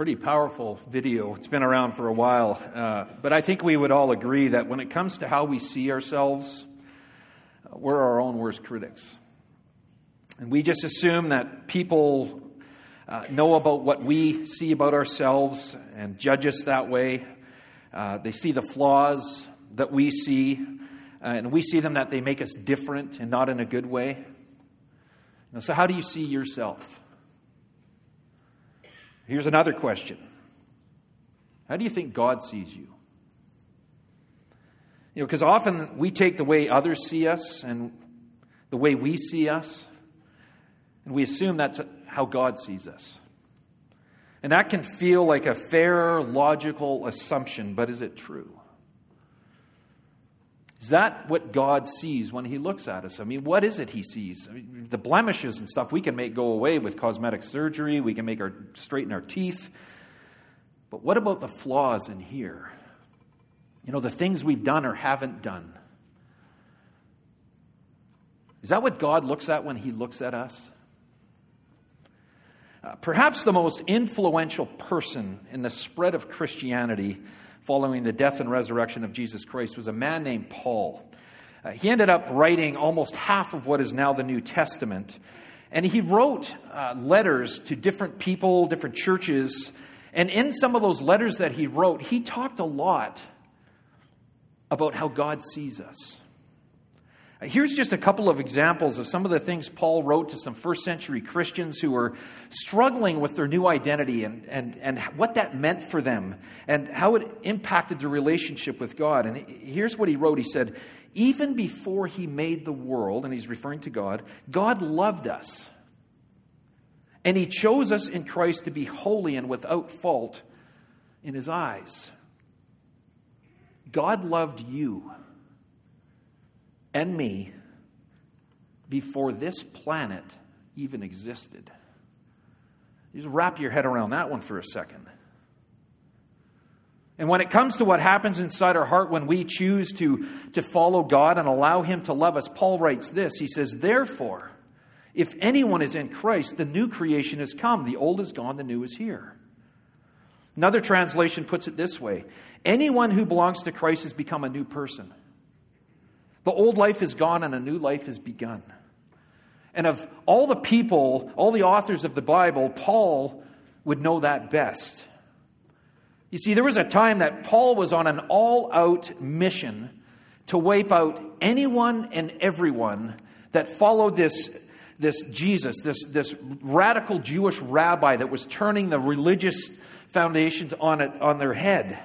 Pretty powerful video. It's been around for a while. Uh, but I think we would all agree that when it comes to how we see ourselves, we're our own worst critics. And we just assume that people uh, know about what we see about ourselves and judge us that way. Uh, they see the flaws that we see, uh, and we see them that they make us different and not in a good way. Now, so, how do you see yourself? Here's another question How do you think God sees you? You know, because often we take the way others see us and the way we see us, and we assume that's how God sees us. And that can feel like a fair, logical assumption, but is it true? Is that what God sees when He looks at us? I mean, what is it He sees? I mean, the blemishes and stuff we can make go away with cosmetic surgery, we can make our straighten our teeth. But what about the flaws in here? You know, the things we've done or haven't done. Is that what God looks at when He looks at us? Uh, perhaps the most influential person in the spread of Christianity following the death and resurrection of Jesus Christ was a man named Paul. Uh, he ended up writing almost half of what is now the New Testament. And he wrote uh, letters to different people, different churches. And in some of those letters that he wrote, he talked a lot about how God sees us. Here's just a couple of examples of some of the things Paul wrote to some first century Christians who were struggling with their new identity and, and, and what that meant for them and how it impacted their relationship with God. And here's what he wrote He said, Even before he made the world, and he's referring to God, God loved us. And he chose us in Christ to be holy and without fault in his eyes. God loved you and me before this planet even existed. Just wrap your head around that one for a second. And when it comes to what happens inside our heart when we choose to, to follow God and allow Him to love us, Paul writes this. He says, Therefore, if anyone is in Christ, the new creation has come. The old is gone, the new is here. Another translation puts it this way Anyone who belongs to Christ has become a new person. The old life is gone and a new life has begun. And of all the people, all the authors of the Bible, Paul would know that best. You see, there was a time that Paul was on an all out mission to wipe out anyone and everyone that followed this, this Jesus, this, this radical Jewish rabbi that was turning the religious foundations on, it, on their head.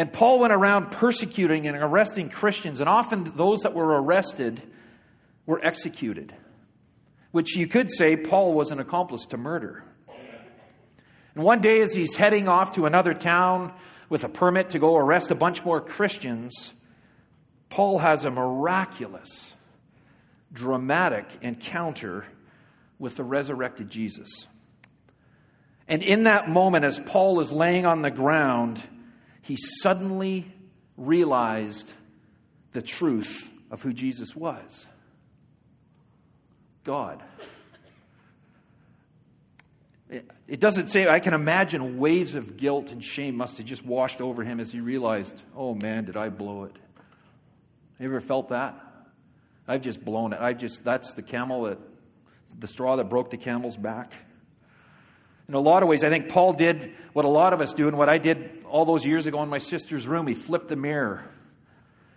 And Paul went around persecuting and arresting Christians, and often those that were arrested were executed, which you could say Paul was an accomplice to murder. And one day, as he's heading off to another town with a permit to go arrest a bunch more Christians, Paul has a miraculous, dramatic encounter with the resurrected Jesus. And in that moment, as Paul is laying on the ground, he suddenly realized the truth of who Jesus was God. It doesn't say, I can imagine waves of guilt and shame must have just washed over him as he realized, oh man, did I blow it. You ever felt that? I've just blown it. I've just, that's the camel that, the straw that broke the camel's back. In a lot of ways, I think Paul did what a lot of us do and what I did all those years ago in my sister's room. He flipped the mirror.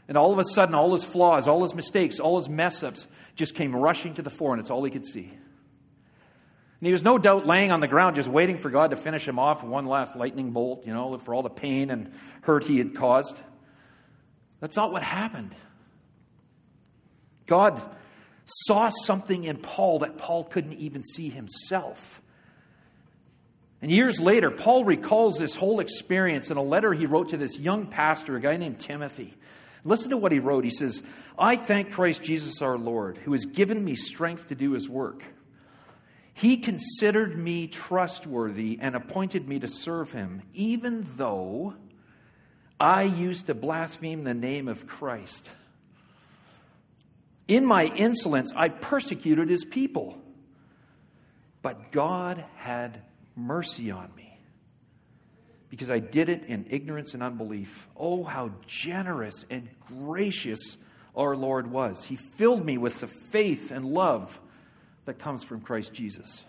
And all of a sudden, all his flaws, all his mistakes, all his mess ups just came rushing to the fore, and it's all he could see. And he was no doubt laying on the ground, just waiting for God to finish him off one last lightning bolt, you know, for all the pain and hurt he had caused. That's not what happened. God saw something in Paul that Paul couldn't even see himself. And years later, Paul recalls this whole experience in a letter he wrote to this young pastor, a guy named Timothy. Listen to what he wrote. He says, I thank Christ Jesus our Lord, who has given me strength to do his work. He considered me trustworthy and appointed me to serve him, even though I used to blaspheme the name of Christ. In my insolence, I persecuted his people. But God had mercy on me because I did it in ignorance and unbelief. Oh, how generous and gracious our Lord was. He filled me with the faith and love that comes from Christ Jesus.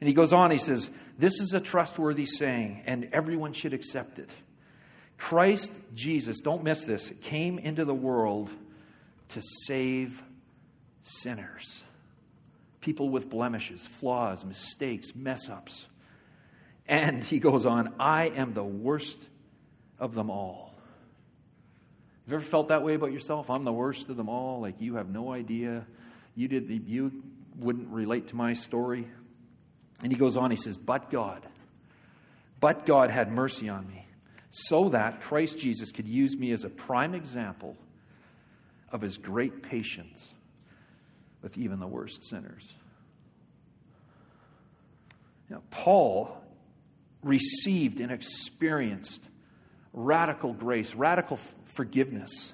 And he goes on, he says, This is a trustworthy saying, and everyone should accept it. Christ Jesus, don't miss this, came into the world to save sinners. People with blemishes, flaws, mistakes, mess ups. And he goes on, I am the worst of them all. Have you ever felt that way about yourself? I'm the worst of them all. Like you have no idea. You did the, you wouldn't relate to my story. And he goes on, he says, But God, but God had mercy on me, so that Christ Jesus could use me as a prime example of his great patience with even the worst sinners. Paul received and experienced radical grace, radical forgiveness.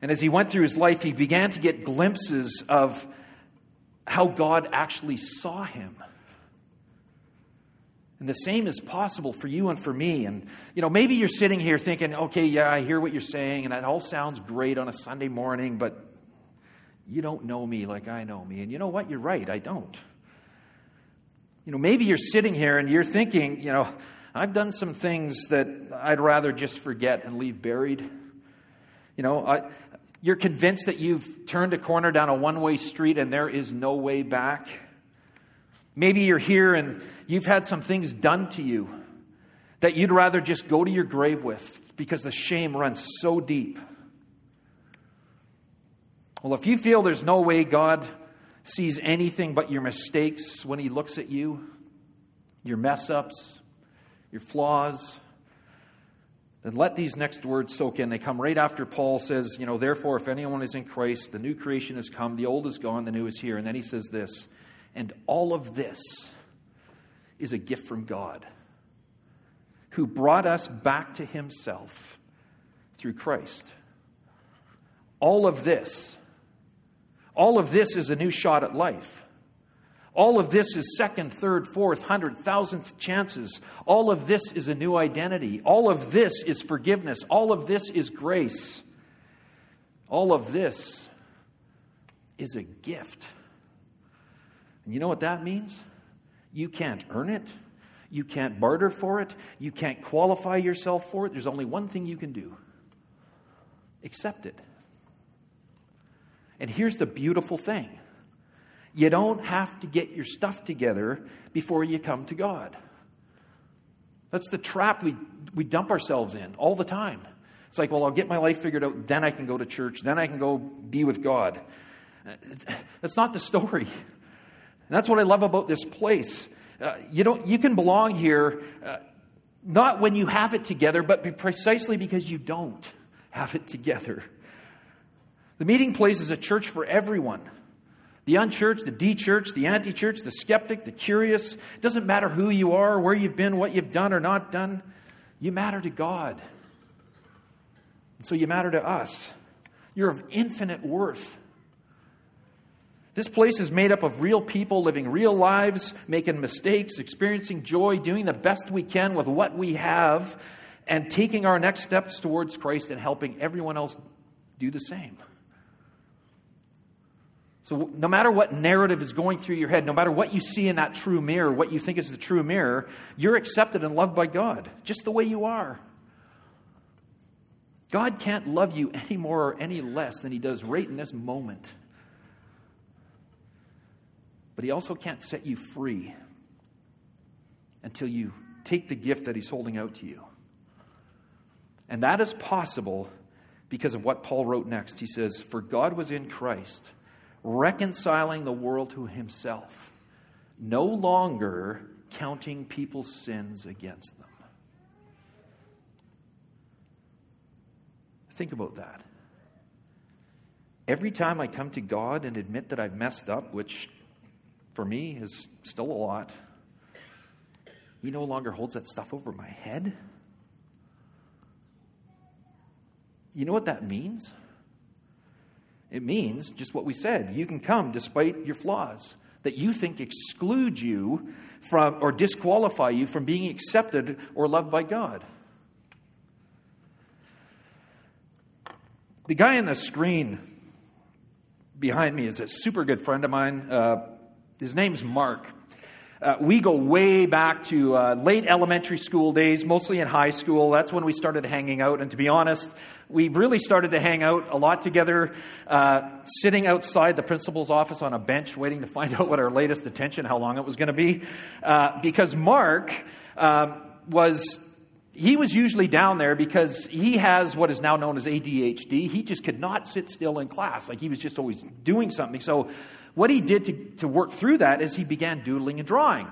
And as he went through his life, he began to get glimpses of how God actually saw him. And the same is possible for you and for me. And, you know, maybe you're sitting here thinking, okay, yeah, I hear what you're saying, and that all sounds great on a Sunday morning, but you don't know me like I know me. And you know what? You're right, I don't. You know, maybe you're sitting here and you're thinking, you know, I've done some things that I'd rather just forget and leave buried. You know, I, you're convinced that you've turned a corner down a one way street and there is no way back. Maybe you're here and you've had some things done to you that you'd rather just go to your grave with because the shame runs so deep. Well, if you feel there's no way God sees anything but your mistakes when He looks at you, your mess ups, your flaws, then let these next words soak in. They come right after Paul says, you know, therefore, if anyone is in Christ, the new creation has come, the old is gone, the new is here. And then he says this, and all of this is a gift from God, who brought us back to himself through Christ. All of this, all of this is a new shot at life. All of this is second, third, fourth, hundred, thousandth chances. All of this is a new identity. All of this is forgiveness. All of this is grace. All of this is a gift. And you know what that means? You can't earn it. You can't barter for it. You can't qualify yourself for it. There's only one thing you can do accept it. And here's the beautiful thing you don't have to get your stuff together before you come to God. That's the trap we, we dump ourselves in all the time. It's like, well, I'll get my life figured out, then I can go to church, then I can go be with God. That's not the story. And that's what I love about this place. Uh, you, don't, you can belong here uh, not when you have it together, but precisely because you don't have it together. The meeting place is a church for everyone the unchurched, the de church, the anti church, the skeptic, the curious. It doesn't matter who you are, where you've been, what you've done or not done. You matter to God. And so you matter to us. You're of infinite worth. This place is made up of real people living real lives, making mistakes, experiencing joy, doing the best we can with what we have, and taking our next steps towards Christ and helping everyone else do the same. So, no matter what narrative is going through your head, no matter what you see in that true mirror, what you think is the true mirror, you're accepted and loved by God, just the way you are. God can't love you any more or any less than He does right in this moment. But He also can't set you free until you take the gift that He's holding out to you. And that is possible because of what Paul wrote next. He says, For God was in Christ reconciling the world to himself, no longer counting people's sins against them. Think about that. Every time I come to God and admit that I've messed up, which for me is still a lot, He no longer holds that stuff over my head. You know what that means? It means just what we said. You can come despite your flaws, that you think exclude you from or disqualify you from being accepted or loved by God? The guy on the screen behind me is a super good friend of mine. Uh, his name's Mark. Uh, we go way back to uh, late elementary school days, mostly in high school. That's when we started hanging out. And to be honest, we really started to hang out a lot together, uh, sitting outside the principal's office on a bench, waiting to find out what our latest detention, how long it was going to be. Uh, because Mark um, was he was usually down there because he has what is now known as ADHD. He just could not sit still in class. Like he was just always doing something. So, what he did to, to work through that is he began doodling and drawing.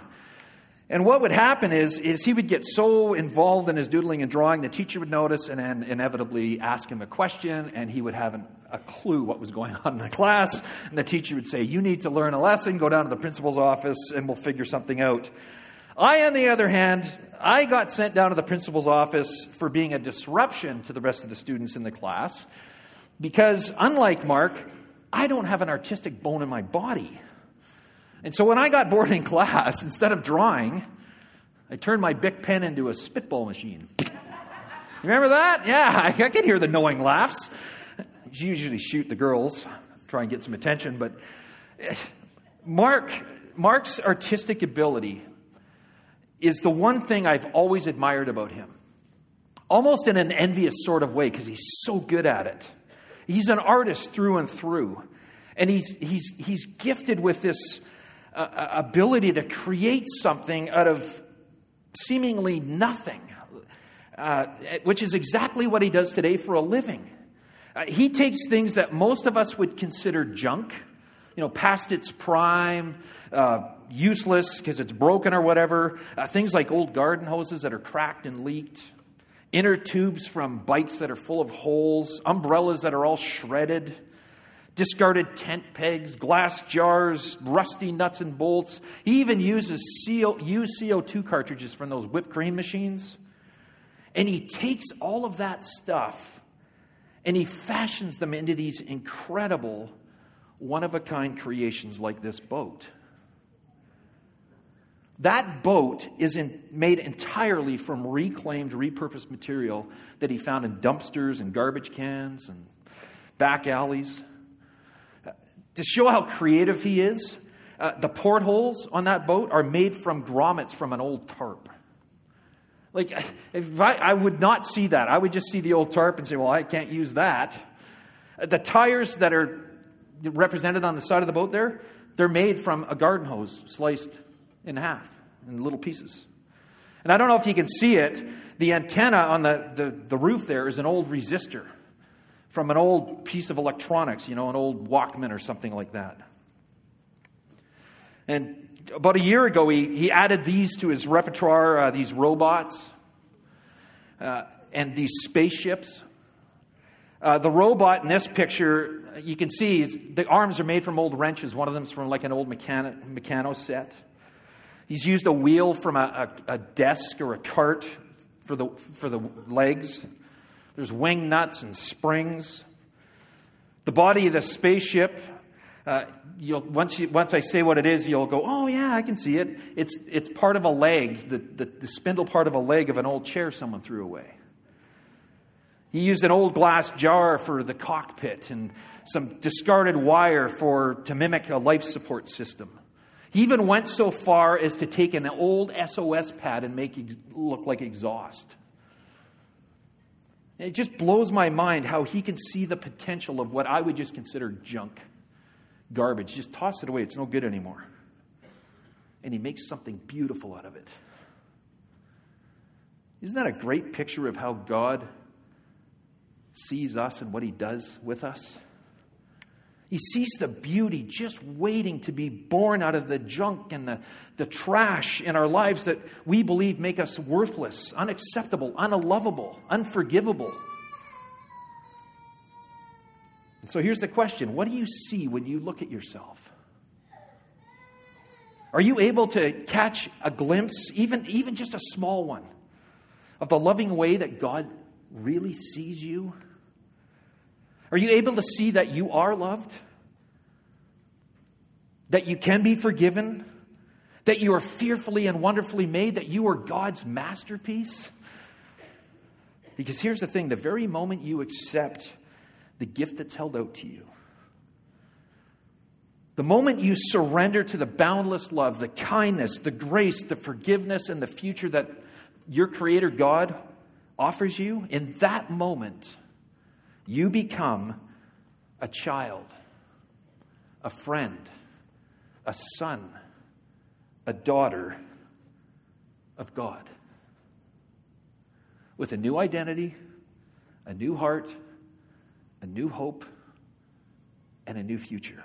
And what would happen is, is he would get so involved in his doodling and drawing, the teacher would notice and then inevitably ask him a question, and he would have an, a clue what was going on in the class. And the teacher would say, You need to learn a lesson, go down to the principal's office, and we'll figure something out. I, on the other hand, I got sent down to the principal's office for being a disruption to the rest of the students in the class because, unlike Mark, I don't have an artistic bone in my body. And so when I got bored in class, instead of drawing, I turned my Bic pen into a spitball machine. Remember that? Yeah, I can hear the knowing laughs. You usually shoot the girls, try and get some attention, but eh, Mark, Mark's artistic ability is the one thing I've always admired about him. Almost in an envious sort of way, because he's so good at it. He's an artist through and through. And he's, he's, he's gifted with this uh, uh ability to create something out of seemingly nothing, uh, which is exactly what he does today for a living. Uh, he takes things that most of us would consider junk, you know, past its prime, uh, useless because it's broken or whatever. Uh, things like old garden hoses that are cracked and leaked, inner tubes from bikes that are full of holes, umbrellas that are all shredded, discarded tent pegs, glass jars, rusty nuts and bolts. He even uses CO, used CO2 cartridges from those whipped cream machines. And he takes all of that stuff and he fashions them into these incredible, one of a kind creations like this boat. That boat is in, made entirely from reclaimed, repurposed material that he found in dumpsters and garbage cans and back alleys. To show how creative he is, uh, the portholes on that boat are made from grommets from an old tarp. Like, if I, I would not see that. I would just see the old tarp and say, well, I can't use that. The tires that are represented on the side of the boat there, they're made from a garden hose sliced in half, in little pieces. And I don't know if you can see it. The antenna on the, the, the roof there is an old resistor from an old piece of electronics, you know, an old Walkman or something like that. And about a year ago, he, he added these to his repertoire uh, these robots uh, and these spaceships. Uh, the robot in this picture, you can see the arms are made from old wrenches. One of them is from like an old Meccano, Meccano set. He's used a wheel from a, a, a desk or a cart for the, for the legs. There's wing nuts and springs. The body of the spaceship, uh, once, you, once I say what it is, you'll go, oh, yeah, I can see it. It's, it's part of a leg, the, the, the spindle part of a leg of an old chair someone threw away. He used an old glass jar for the cockpit and some discarded wire for, to mimic a life support system. He even went so far as to take an old SOS pad and make it look like exhaust. It just blows my mind how he can see the potential of what I would just consider junk, garbage. Just toss it away, it's no good anymore. And he makes something beautiful out of it. Isn't that a great picture of how God sees us and what he does with us? He sees the beauty just waiting to be born out of the junk and the, the trash in our lives that we believe make us worthless, unacceptable, unlovable, unforgivable. And so here's the question What do you see when you look at yourself? Are you able to catch a glimpse, even, even just a small one, of the loving way that God really sees you? Are you able to see that you are loved? that you can be forgiven, that you are fearfully and wonderfully made, that you are God's masterpiece? Because here's the thing the very moment you accept the gift that's held out to you, the moment you surrender to the boundless love, the kindness, the grace, the forgiveness, and the future that your Creator God offers you, in that moment, you become a child, a friend, a son, a daughter of God. With a new identity, a new heart, a new hope, and a new future.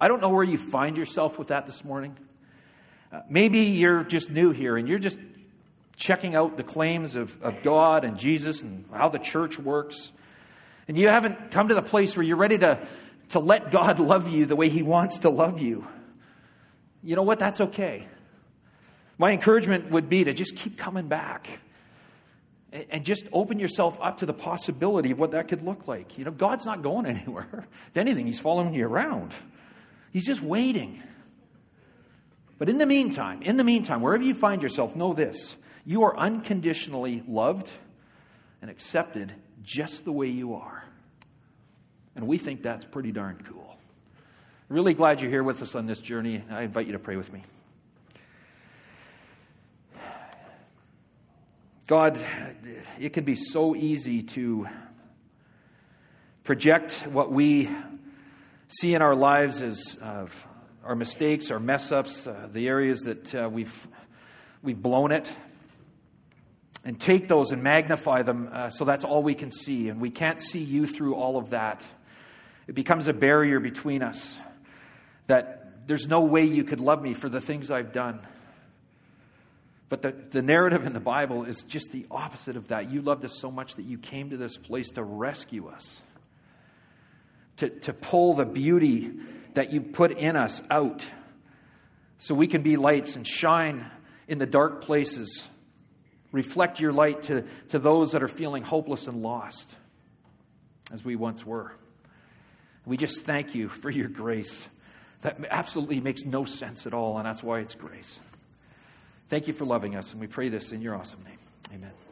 I don't know where you find yourself with that this morning. Uh, maybe you're just new here and you're just checking out the claims of, of God and Jesus and how the church works. And you haven't come to the place where you're ready to, to let God love you the way He wants to love you. You know what? That's okay. My encouragement would be to just keep coming back and just open yourself up to the possibility of what that could look like. You know, God's not going anywhere. If anything, He's following you around, He's just waiting. But in the meantime, in the meantime, wherever you find yourself, know this you are unconditionally loved and accepted just the way you are. And we think that's pretty darn cool. Really glad you're here with us on this journey. I invite you to pray with me. God, it can be so easy to project what we see in our lives as uh, our mistakes, our mess ups, uh, the areas that uh, we've, we've blown it, and take those and magnify them uh, so that's all we can see. And we can't see you through all of that. It becomes a barrier between us that there's no way you could love me for the things I've done. But the, the narrative in the Bible is just the opposite of that. You loved us so much that you came to this place to rescue us, to, to pull the beauty that you put in us out so we can be lights and shine in the dark places Reflect your light to, to those that are feeling hopeless and lost, as we once were. We just thank you for your grace. That absolutely makes no sense at all, and that's why it's grace. Thank you for loving us, and we pray this in your awesome name. Amen.